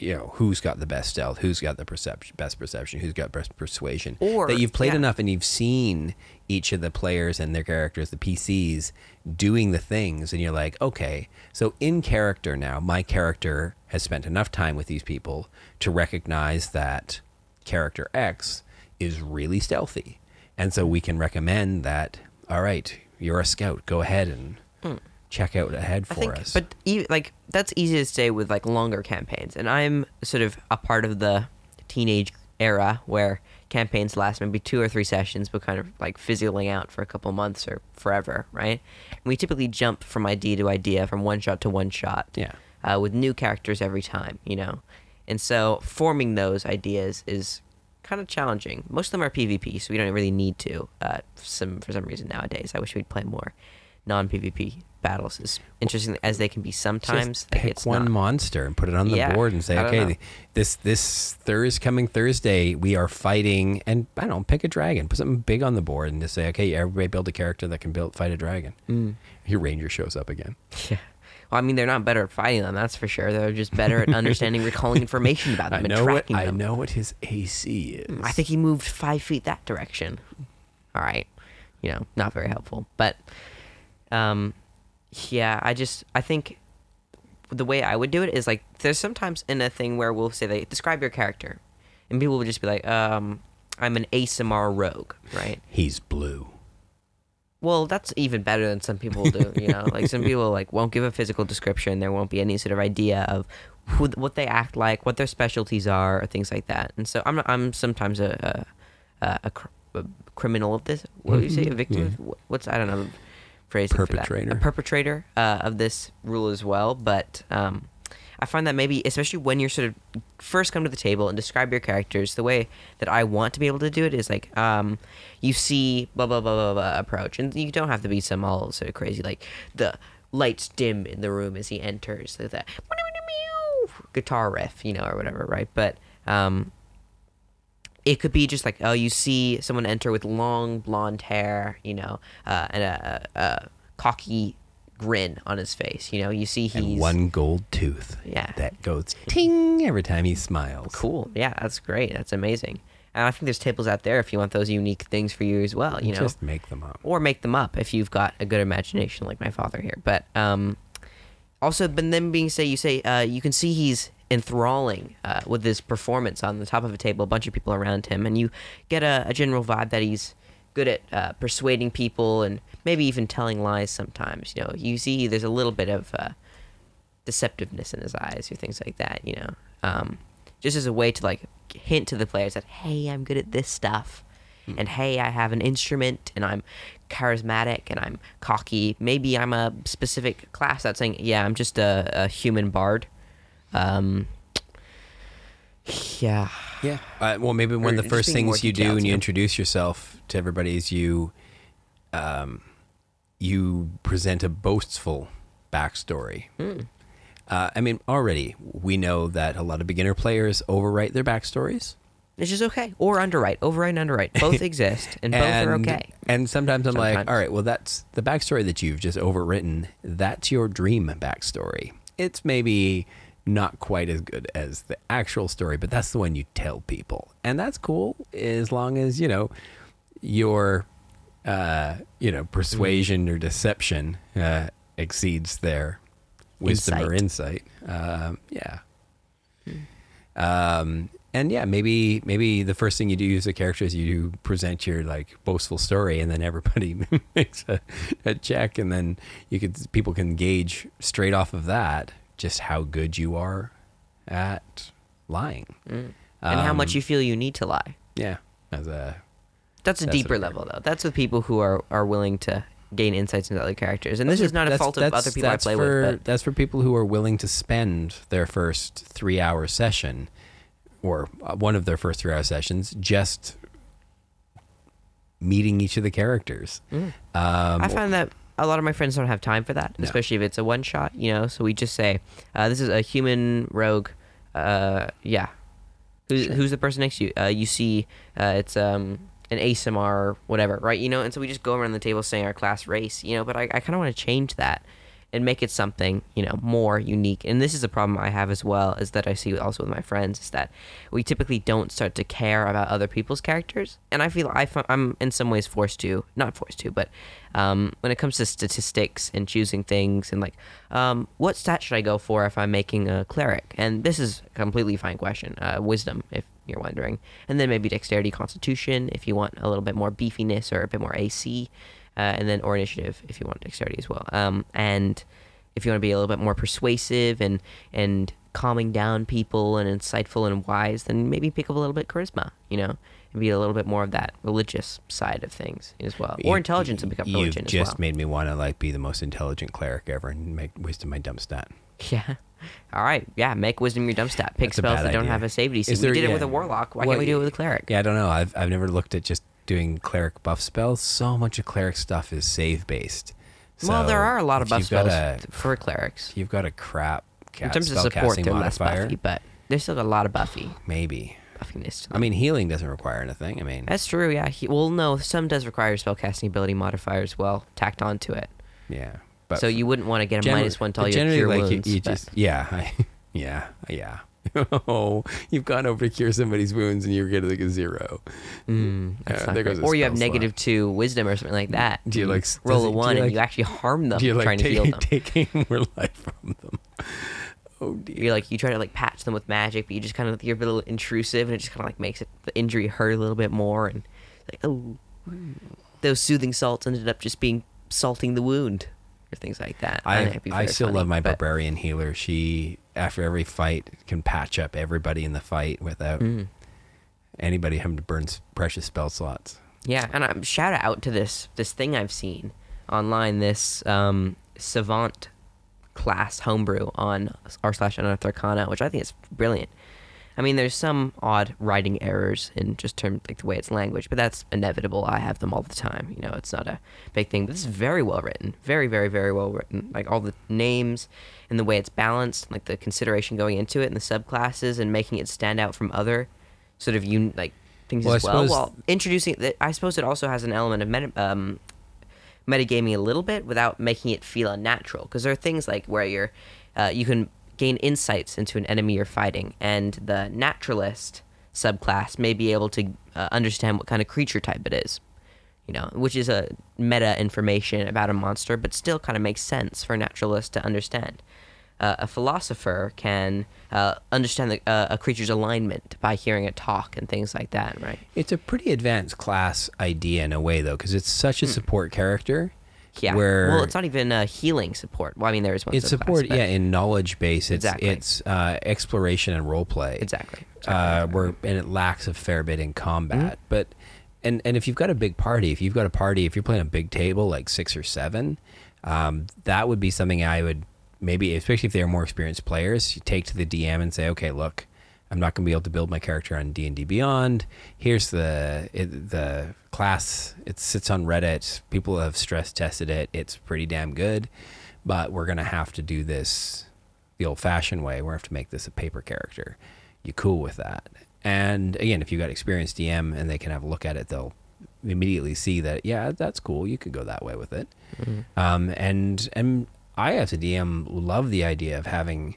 you know who's got the best stealth, who's got the perception, best perception, who's got best persuasion. Or- that you've played yeah. enough and you've seen each of the players and their characters, the PCs, doing the things, and you're like, okay, so in character now, my character has spent enough time with these people to recognize that character X is really stealthy, and so we can recommend that. All right, you're a scout. Go ahead and check out ahead Hmm. I for think, us. but e- like that's easy to say with like longer campaigns, and I'm sort of a part of the teenage era where campaigns last maybe two or three sessions, but kind of like fizzling out for a couple months or forever, right? And we typically jump from idea to idea, from one shot to one shot, Yeah. uh, with new characters every time, you know, and so forming those ideas is kind of challenging. Most of them are PvP, so we don't really need to. Uh, some for some reason nowadays, I wish we'd play more non-PvP battles. As interesting as they can be sometimes, Just like, pick it's one not. monster and put it on the Yeah, board and say, okay, know. this this Thursday coming Thursday, we are fighting, and I don't know, pick a dragon, put something big on the board, and just say, okay, everybody build a character that can build fight a dragon. Mm. Your ranger shows up again. Yeah. Well, I mean, they're not better at fighting them, that's for sure. They're just better at understanding, recalling information about (laughs) them, I and know what tracking I them. I know what his AC is. I think he moved five feet that direction. All right, you know, not very helpful. But, um, yeah, I just I think the way I would do it is like there's sometimes in a thing where we'll say like describe your character, and people will just be like, um, I'm an Aasimar rogue, right? he's blue. Well, that's even better than some people do. You know, like some people like won't give a physical description. There won't be any sort of idea of who what they act like, what their specialties are, or things like that. And so I'm I'm sometimes a a, a, a, cr- a criminal of this. What do you say? A victim? wh- What's I don't know. Phrasing for that. Perpetrator. A perpetrator uh, of this rule as well. But um, I find that maybe, especially when you're sort of first come to the table and describe your characters, the way that I want to be able to do it is like um, you see blah blah blah blah blah approach, and you don't have to be some all sort of crazy like the lights dim in the room as he enters, like that guitar riff, you know, or whatever, right? But um, it could be just like oh, you see someone enter with long blonde hair, you know, uh, and a, a, a cocky grin on his face. You know, you see he's And one gold tooth. Yeah. That goes ting every time he smiles. Cool. Yeah, that's great. That's amazing. And I think there's tables out there if you want those unique things for you as well. You know, Just make them up. or make them up if you've got a good imagination like my father here. But um, also, but then being say you say uh, you can see he's enthralling uh, with his performance on the top of a table, a bunch of people around him, and you get a, a general vibe that he's good at uh, persuading people and maybe even telling lies sometimes. You know, you see there's a little bit of uh, deceptiveness in his eyes or things like that. You know, um, just as a way to like hint to the players that hey, I'm good at this stuff, and hey, I have an instrument, and I'm charismatic, and I'm cocky. Maybe I'm a specific class that's saying, yeah, I'm just a, a human bard. Um, yeah, Yeah. Uh, well, maybe one Or of the first things you do when you introduce yourself to everybody is you, um, you present a boastful backstory. Hmm. Uh, I mean, already we know that a lot of beginner players overwrite their backstories. It's just okay. Or underwrite, overwrite and underwrite, both (laughs) exist, and both are okay. And sometimes I'm like, all right, well, that's the backstory that you've just overwritten. That's your dream backstory. It's maybe not quite as good as the actual story, but that's the one you tell people, and that's cool as long as you know your, uh, you know, persuasion or deception uh, exceeds their wisdom or insight. Um, yeah. Um, and yeah, maybe maybe the first thing you do as a character is you present your like boastful story, and then everybody (laughs) makes a, a check, and then you could people can gauge straight off of that just how good you are at lying. and how much Um, you feel you need to lie. Yeah, as a That's a That's deeper level, though. That's with people who are, are willing to gain insights into other characters. And this is not a fault of other people I play for, with. But That's for people who are willing to spend their first three hour session or uh, one of their first three hour sessions just meeting each of the characters. Um, I find that a lot of my friends don't have time for that, No. especially if it's a one shot, you know? So we just say, uh, this is a human rogue. Uh, yeah. Who's, who's the person next to you? Uh, you see, uh, it's um, an Aasimar or whatever, right? You know? And so we just go around the table saying our class race, you know? But I, I kind of want to change that and make it something you know more unique. And this is a problem i have as well is that i see also with my friends is that we typically don't start to care about other people's characters. And i feel I i'm in some ways forced to not forced to but um, when it comes to statistics and choosing things and like um, what stat should i go for if i'm making a cleric? And this is a completely fine question uh, wisdom if you're wondering. And then maybe dexterity constitution if you want a little bit more beefiness or a bit more ac uh, and then or initiative if you want dexterity as well. Um, and if you want to be a little bit more persuasive and and calming down people and insightful and wise, then maybe pick up a little bit charisma, you know, and be a little bit more of that religious side of things as well, or you- intelligence and pick up religion You've as just well. made me want to like be the most intelligent cleric ever and make wisdom my dumb stat. (laughs) yeah. All right, yeah, make wisdom your dump stat. Pick That's spells that don't have a save DC. Is we did it with a warlock. Why Well, can't we do it with a cleric? Yeah, I don't know. I've I've never looked at just doing cleric buff spells. So much of cleric stuff is save based. well, there are a lot of buff spells a- for clerics. you've got a crap In terms of support, spellcasting they're less buffy, but there's still a lot of buffy maybe. buffiness. I mean, healing doesn't require anything. I mean, that's true. Yeah. He, well, no, some does require spellcasting ability modifier as well, tacked onto it. yeah. But so you wouldn't want to get a minus one to all your generally, cure like, wounds. You, you just yeah, I, (laughs) yeah, yeah. (laughs) oh, you've gone over to cure somebody's wounds and you're getting like a zero. Mm, not there goes or you have negative two wisdom or something like that. Do you, like, roll a one you, and like- you actually harm them Do you like trying to heal them? (laughs) taking more life from them? Oh dear. You're like you try to like patch them with magic, but you just kind of you're a little intrusive, and it just kind of like makes it the injury hurt a little bit more, and like oh, those soothing salts ended up just being salting the wound or things like that. I, And I still funny, love my but- barbarian healer. She after every fight can patch up everybody in the fight without Mm. anybody having to burn precious spell slots. Yeah, and um, shout out to this this thing I've seen online. This um, savant class homebrew on r slash arcana, which I think is brilliant. I mean, there's some odd writing errors in just terms like the way it's language, but that's inevitable. I have them all the time. You know, it's not a big thing. But this is very well written, very, very, very well written. Like all the names and the way it's balanced, like the consideration going into it and the subclasses and making it stand out from other sort of un- like things Well, as well. While introducing, the, I suppose it also has an element of meta, um, metagaming a little bit without making it feel unnatural. Because there are things like where you're, uh, you can gain insights into an enemy you're fighting, and the naturalist subclass may be able to uh, understand what kind of creature type it is. You know, which is a meta information about a monster, but still kind of makes sense for a naturalist to understand. Uh, a philosopher can uh, understand the, uh, a creature's alignment by hearing it talk and things like that, right? It's a pretty advanced class idea in a way though, because it's such a support character. Yeah. Where well, it's not even a healing support. Well, I mean, there is one. it's support, yeah, in knowledge base. It's Exactly. it's uh, exploration and role play. Exactly. uh, where and it lacks a fair bit in combat. Mm-hmm. But and and if you've got a big party, if you've got a party, if you're playing a big table like six or seven, um, that would be something I would maybe, especially if they are more experienced players, you take to the DM and say, okay, look. I'm not going to be able to build my character on D and D Beyond. Here's the it, the class. It sits on Reddit. People have stress tested it. It's pretty damn good, but we're going to have to do this the old fashioned way. We're going to have to make this a paper character. You cool with that? And again, if you've got experienced DM and they can have a look at it, they'll immediately see that yeah, that's cool. You could go that way with it. Um, and and I as a DM love the idea of having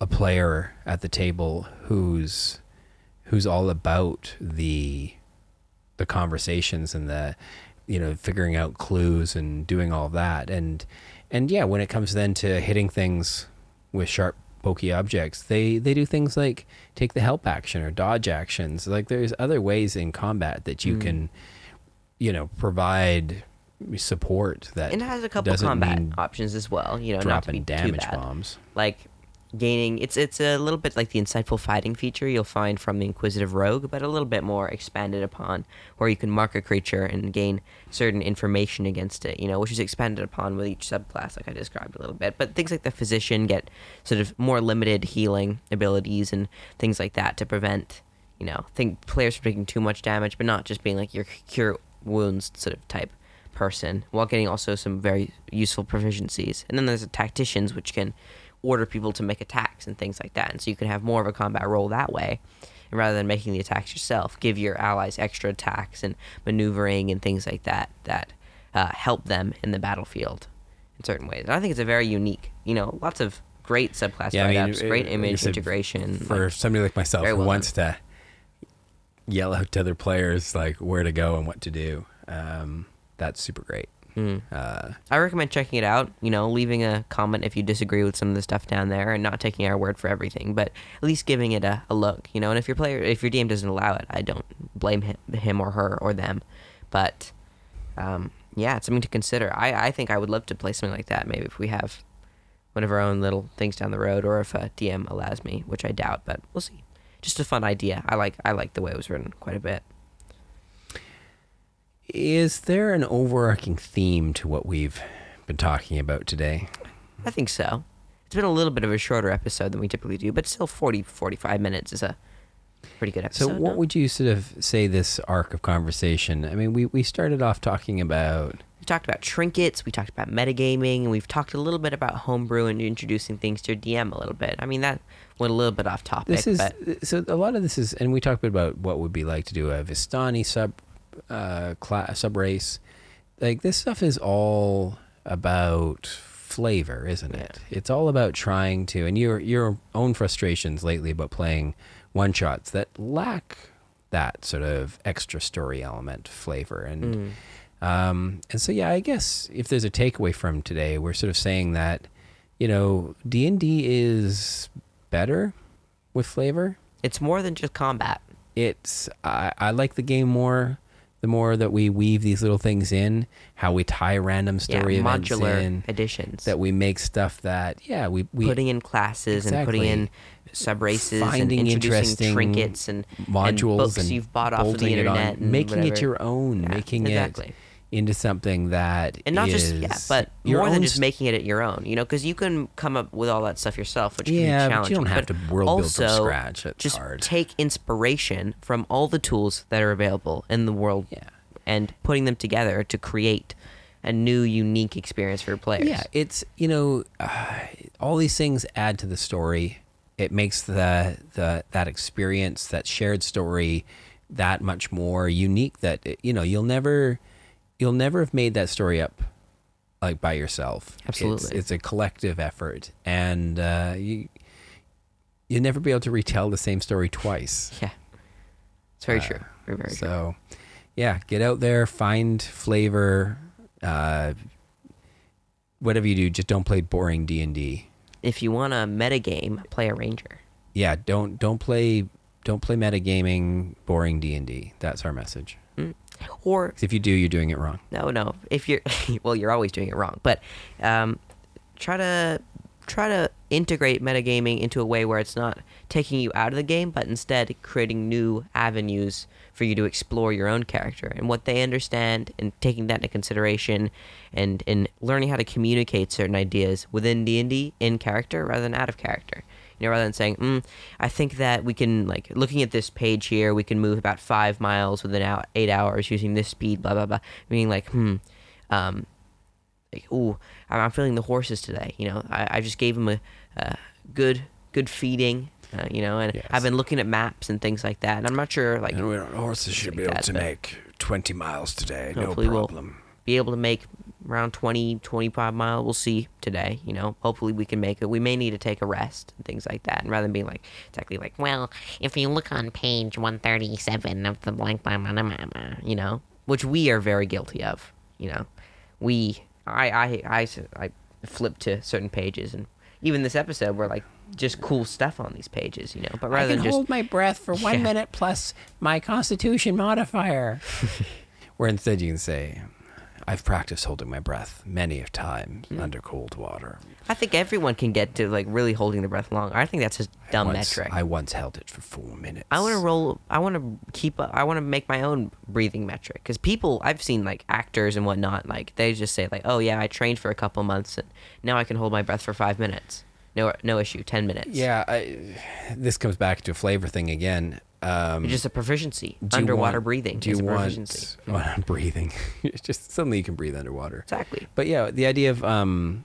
a player at the table who's who's all about the the conversations and the you know figuring out clues and doing all that and and yeah when it comes then to hitting things with sharp pokey objects they they do things like take the help action or dodge actions like there's other ways in combat that you mm. can you know provide support that And it has a couple combat mean options as well. You know, not to be dropping damage too bad. bombs Like gaining, it's it's a little bit like the insightful fighting feature you'll find from the Inquisitive Rogue, but a little bit more expanded upon, where you can mark a creature and gain certain information against it. You know, which is expanded upon with each subclass, like I described a little bit. But things like the Physician get sort of more limited healing abilities and things like that to prevent. You know, think players from taking too much damage, but not just being like your cure wounds sort of type person, while getting also some very useful proficiencies. And then there's the tacticians, which can order people to make attacks and things like that. And so you can have more of a combat role that way. And rather than making the attacks yourself, give your allies extra attacks and maneuvering and things like that that uh, help them in the battlefield in certain ways. And I think it's a very unique, you know, lots of great subclass Yeah, write-ups, it- great like I image integration. for like- somebody like myself who well wants to yell out to other players like where to go and what to do. Um, that's super great. Mm. Uh, I recommend checking it out. You know, leaving a comment if you disagree with some of the stuff down there, and not taking our word for everything, but at least giving it a, a look. You know, and if your player, if your DM doesn't allow it, I don't blame him, him or her or them. But um, yeah, it's something to consider. I, I think I would love to play something like that. Maybe if we have one of our own little things down the road, or if a DM allows me, which I doubt, but we'll see. Just a fun idea. I like I like the way it was written quite a bit. Is there an overarching theme to what we've been talking about today? I think so. It's been a little bit of a shorter episode than we typically do, but still 40, 45 minutes is a pretty good episode. So, what no? would you sort of say this arc of conversation? I mean, we, we started off talking about we talked about trinkets, we talked about metagaming, and we've talked a little bit about homebrew and introducing things to your DM a little bit. I mean, that went a little bit off topic, this is but so a lot of this is, and we talked a bit about what would be like to do a Vistani sub uh, class sub race. Like this stuff is all about flavor, isn't it? It's all about trying to, and your your own frustrations lately about playing one shots that lack that sort of extra story element flavor and. Mm. Um, and so, yeah, I guess if there's a takeaway from today, we're sort of saying that, you know, D and D is better with flavor. it's more than just combat. It's I, I like the game more. The more that we weave these little things in, how we tie random story yeah, events modular in, additions. that we make stuff that yeah we we putting in classes and putting in sub races and introducing interesting trinkets and modules and books and you've bought off of the on, internet, and making it your own, Yeah, making exactly. it into something that and not just yeah, but more than just st- making it at your own. You know, because you can come up with all that stuff yourself, which Yeah, can but be you don't challenging. have to world build from also, scratch. It's just hard. take inspiration from all the tools that are available in the world, Yeah. and putting them together to create a new, unique experience for your players. Yeah, it's you know, uh, all these things add to the story. It makes the the that experience, that shared story, that much more unique. That you know, you'll never, you'll never have made that story up like by yourself. It's- Absolutely. it's, a collective effort, and uh, you you'll never be able to retell the same story twice. yeah, it's very Uh, true. Very, very true. So, yeah, get out there, find flavor. Uh, whatever you do, just don't play boring D and D. If you want a metagame, play a ranger. Yeah, don't don't play don't play metagaming, boring D and D. That's our message. Or if you do, you're doing it wrong. No, no. If you're (laughs) well, you're always doing it wrong. But um, try to try to integrate metagaming into a way where it's not taking you out of the game, but instead creating new avenues for you to explore your own character and what they understand, and taking that into consideration, and and learning how to communicate certain ideas within D and D in character rather than out of character. You know, rather than saying, mm, I think that we can, like, looking at this page here, we can move about five miles within out eight hours using this speed, blah, blah, blah. Meaning, like, hmm, um, like, ooh, I'm I'm feeling the horses today. You know, I, I just gave them a, good, good feeding, uh, you know, and Yes. I've been looking at maps and things like that. And I'm not sure, like, horses should be able to make 20 miles today. Hopefully we'll- be able to make around 20, 25 mile. We'll see today, you know. Hopefully we can make it. We may need to take a rest and things like that. And rather than being like, exactly like, Well, if you look on page 137 of the blank blah, blah, blah, blah, blah, you know, which we are very guilty of, you know. We, I, I, I, I flip to certain pages and even this episode we're like just cool stuff on these pages, you know. But rather than just hold my breath for one Yeah. minute plus my constitution modifier. (laughs) Where instead you can say, I've practiced holding my breath many a times Mm. under cold water. I think everyone can get to like really holding the breath long. I think that's just dumb once, metric. I once held it for four minutes. I want to roll. I want to keep. I want to make my own breathing metric because people I've seen like actors and whatnot. Like they just say like, "Oh yeah, I trained for a couple months and now I can hold my breath for five minutes. No, no issue. Ten minutes. Yeah, I, this comes back to a flavor thing again. Um, just a proficiency. Underwater want- breathing Do you want (laughs) well, breathing? (laughs) Just suddenly you can breathe underwater. Exactly. But yeah, the idea of um,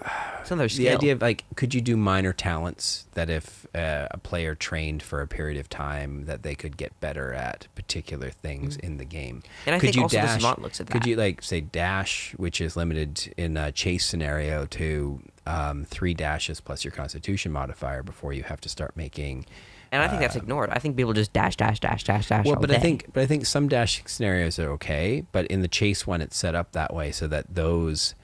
(sighs) the skill. idea of like, could you do minor talents that if uh, a player trained for a period of time, that they could get better at particular things in the game? And I could think you also dash, looks at Could you like say dash, which is limited in a chase scenario to um, three dashes plus your Constitution modifier before you have to start making. and I think that's ignored. I think people just dash, dash, dash, dash, dash. Dash. Well, but I think but I think some dash scenarios are okay, but in the chase one, it's set up that way so that those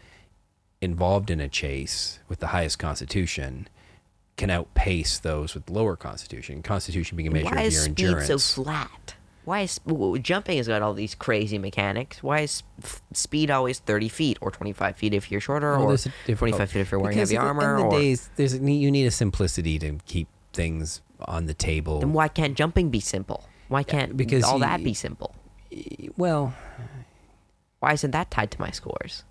involved in a chase with the highest constitution can outpace those with lower constitution. Constitution being a measure why of is your speed endurance. so flat? Why is jumping has got all these crazy mechanics? Why is f- speed always thirty feet or twenty five feet if you're shorter, Well, or there's a difficult- twenty five feet if you're wearing heavy the armor? of the or days, there's a, you need a simplicity to keep things on the table. then why can't jumping be simple? Why can't because all you- that be simple? well, Why isn't that tied to my scores?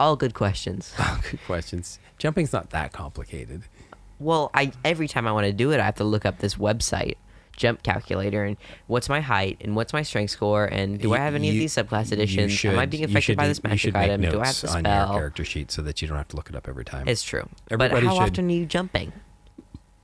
All good questions. (laughs) All good questions. Jumping's not that complicated. Well, I every time I want to do it, I have to look up this website jump calculator and what's my height and what's my strength score and do I have any of these subclass additions? editions? Am I being affected should by this magic should item? Do I have to on spell? your character sheet so that you don't have to look it up every time. It's true. Everybody but how should- often are you jumping?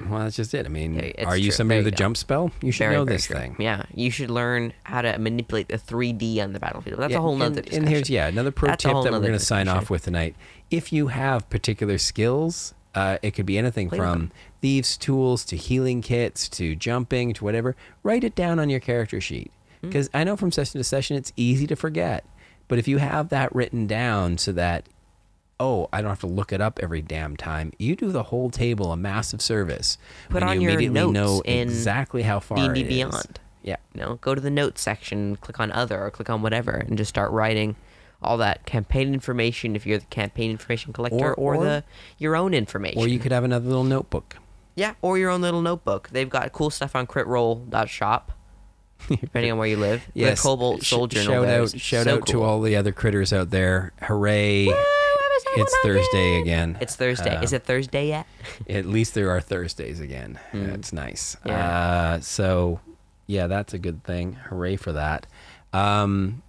well, that's just it. I mean, it's are you true. somebody with a jump spell? You should Very, know very this true. thing. Yeah, you should learn how to manipulate the 3D on the battlefield. That's a whole nother and, discussion. and here's yeah another pro That's tip that we're going to sign off with tonight. If you have particular skills, uh, it could be anything Play from them. thieves' tools to healing kits to jumping to whatever. Write it down on your character sheet Hmm. because I know from session to session it's easy to forget. But if you have that written down so that oh, I don't have to look it up every damn time. You do the whole table a massive service. Put on you your immediately notes know exactly how far D&D it is. Beyond. Yeah. You know, go to the notes section, click on other, or click on whatever, and just start writing all that campaign information if you're the campaign information collector, Or- or, or- the your own information. Or you could have another little notebook. yeah, or your own little notebook. They've got cool stuff on critroll.shop, (laughs) depending on where you live. Yes. the Cobalt sh- Soldier. Shout out, shout out to all the other critters out there. Hooray! it's Thursday again. It's Thursday. Uh, Is it Thursday yet? (laughs) At least there are Thursdays again. That's nice. Yeah. Uh, so, yeah, that's a good thing. Hooray for that. Um,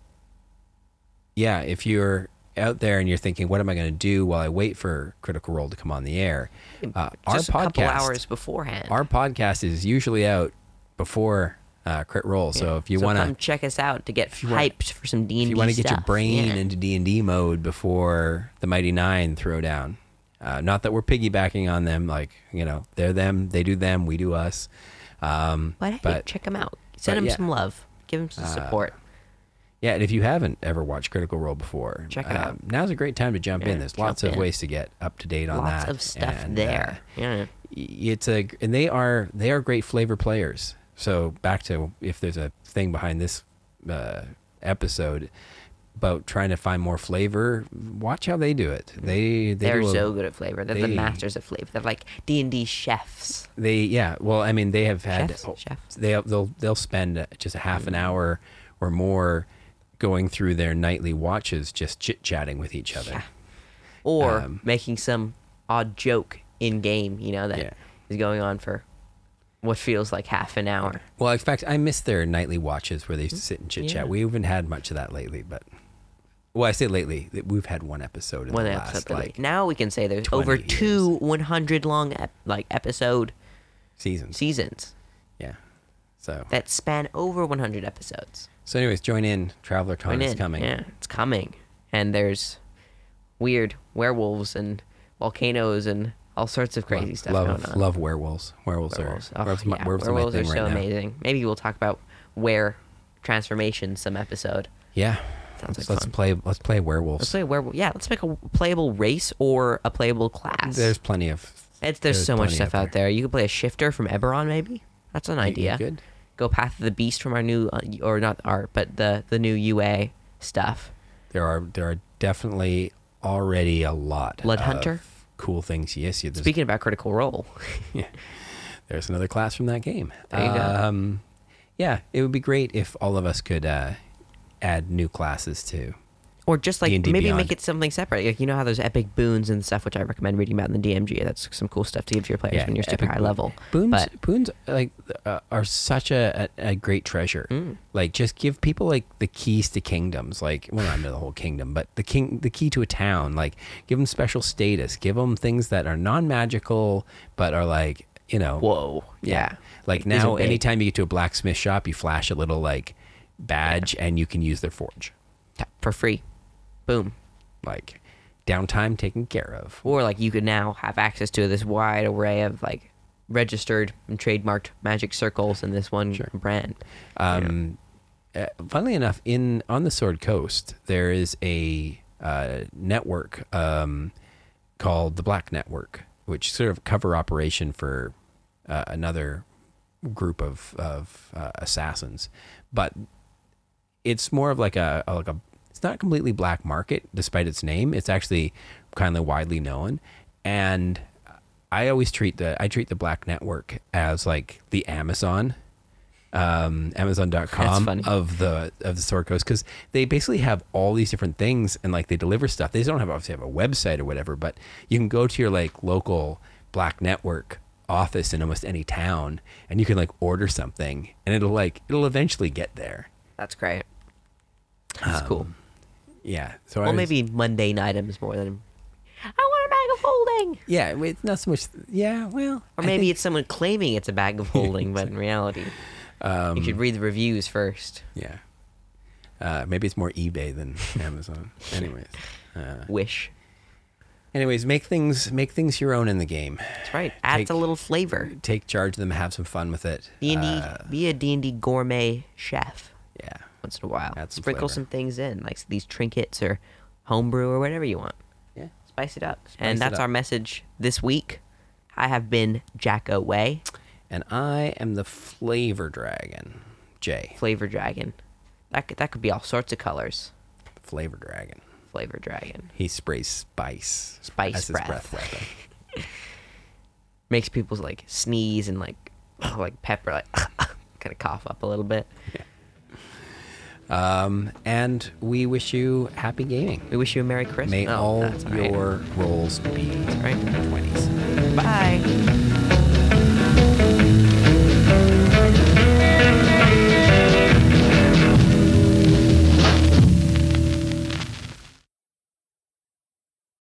yeah, if you're out there and you're thinking, what am I going to do while I wait for Critical Role to come on the air? Uh, our Just a couple podcast, hours beforehand. our podcast is usually out before uh, Crit Role. So if you so want come to check us out to get hyped for some D and if D you want to get your brain Yeah. into D and D mode before the Mighty Nein throwdown. Uh, not that we're piggybacking on them, like you know, they're them, they do them, we do us. Um, But hey, but check them out. Send them yeah. Uh, some love. Give them some support. Yeah, and if you haven't ever watched Critical Role before, Check it uh, out. Now's a great time to jump Yeah, in. There's lots of in. ways to get up to date on Lots that. of stuff and, there. uh, yeah. it's a and they are they are great flavor players. So back to if there's a thing behind this uh, episode about trying to find more flavor, watch how they do it. They they They're a- so good at flavor. They're the masters of flavor. They're like D and D chefs. They yeah. Well, I mean they have had Chefs? oh, Chefs? they they'll they'll spend just a half an hour or more going through their nightly watches just chit chatting with each other. Yeah. Or Um, making some odd joke in game. You know that is Yeah. going on for what feels like half an hour. Well, in fact, I miss their nightly watches where they used to sit and chit chat. Yeah. We haven't had much of that lately, but well, I say lately. We've had one episode in One the episode. last like now we can say there's 20 over years. two 100 long ep- like episode seasons. seasons Yeah. So that span over 100 episodes. So, anyways, join in. Traveler Join is in. coming. Yeah, it's coming. And there's weird werewolves and volcanoes and all sorts of crazy love, stuff love, going on. Love werewolves. Werewolves, oh, werewolves. are Oh, werewolves, yeah, werewolves werewolves are right so now. amazing. Maybe we'll talk about were transformation some episode. Yeah. Sounds let's, like let's fun. play. Let's play werewolves. Let's play a werewolf. Yeah, let's make a playable race or a playable class. There's plenty of. it's, there's, there's so much stuff out out there. You could play a shifter from Eberron, maybe. That's an you- you idea. Go Path of the Beast from our new, uh, or not our, but the the new UA stuff. There are there are definitely already a lot. Blood of Hunter? Cool things. Yes. Yeah, Speaking about Critical Role, (laughs) there's another class from that game. There you go. um, Yeah, it would be great if all of us could uh, add new classes too. Or just like D&D maybe Beyond. make it something separate. Like you know how there's epic boons and stuff, which I recommend reading about in the DMG. That's some cool stuff to give to your players when you're super high level. Boons, But boons, like uh, are such a, a, a great treasure. Mm. Like, just give people like the keys to kingdoms. Like, well, not the whole kingdom, but the king, the key to a town. Like, give them special status. Give them things that are non magical, but are like you know. whoa, yeah. Like These now, anytime you get to a blacksmith shop, you flash a little like badge, and you can use their forge. for free, boom. Like downtime taken care of. Or like you could now have access to this wide array of like registered and trademarked magic circles in this one brand. Um, uh, funnily enough, in on the Sword Coast, there is a uh, network um, called the Black Network, which sort of cover operation for uh, another group of of uh, assassins, but it's more of like a, a like a it's not completely black market despite its name. It's actually kind of widely known, and I always treat the I treat the Black Network as like the Amazon um, Amazon.com of the of the sword coast because they basically have all these different things and like they deliver stuff. They don't have obviously have a website or whatever, but you can go to your like local Black Network office in almost any town and you can like order something and it'll like it'll eventually get there. That's great. That's cool. Yeah. So I Well, was- maybe mundane items more than. I want a bag of holding. yeah, it's not so much. Yeah, well, Or maybe think- it's someone claiming it's a bag of holding, but in (laughs) reality, um, you should read the reviews first. Yeah. Uh, maybe it's more eBay than (laughs) Amazon. anyways, uh, Wish. anyways, make things make things your own in the game. That's right. Adds Take- a little flavor. Take charge of them, have some fun with it. D and Uh, D. Be a D and D gourmet chef yeah, once in a while. Add some Sprinkle flavor. some things in, like these trinkets or homebrew or whatever you want. yeah. Spice it up. Spice and that's up. our message this week. I have been Jacko Way, And I am the flavor dragon, Jay. Flavor Dragon. That could, that could be all sorts of colors. Flavor dragon. Flavor Dragon. He sprays spice. Spice as his breath. weapon. (laughs) Makes people like sneeze and like (clears throat) like pepper like (laughs) kind of cough up a little bit. Um, and we wish you happy gaming. We wish you a Merry Christmas. May Oh, all right. your rolls be right. twenties. Bye.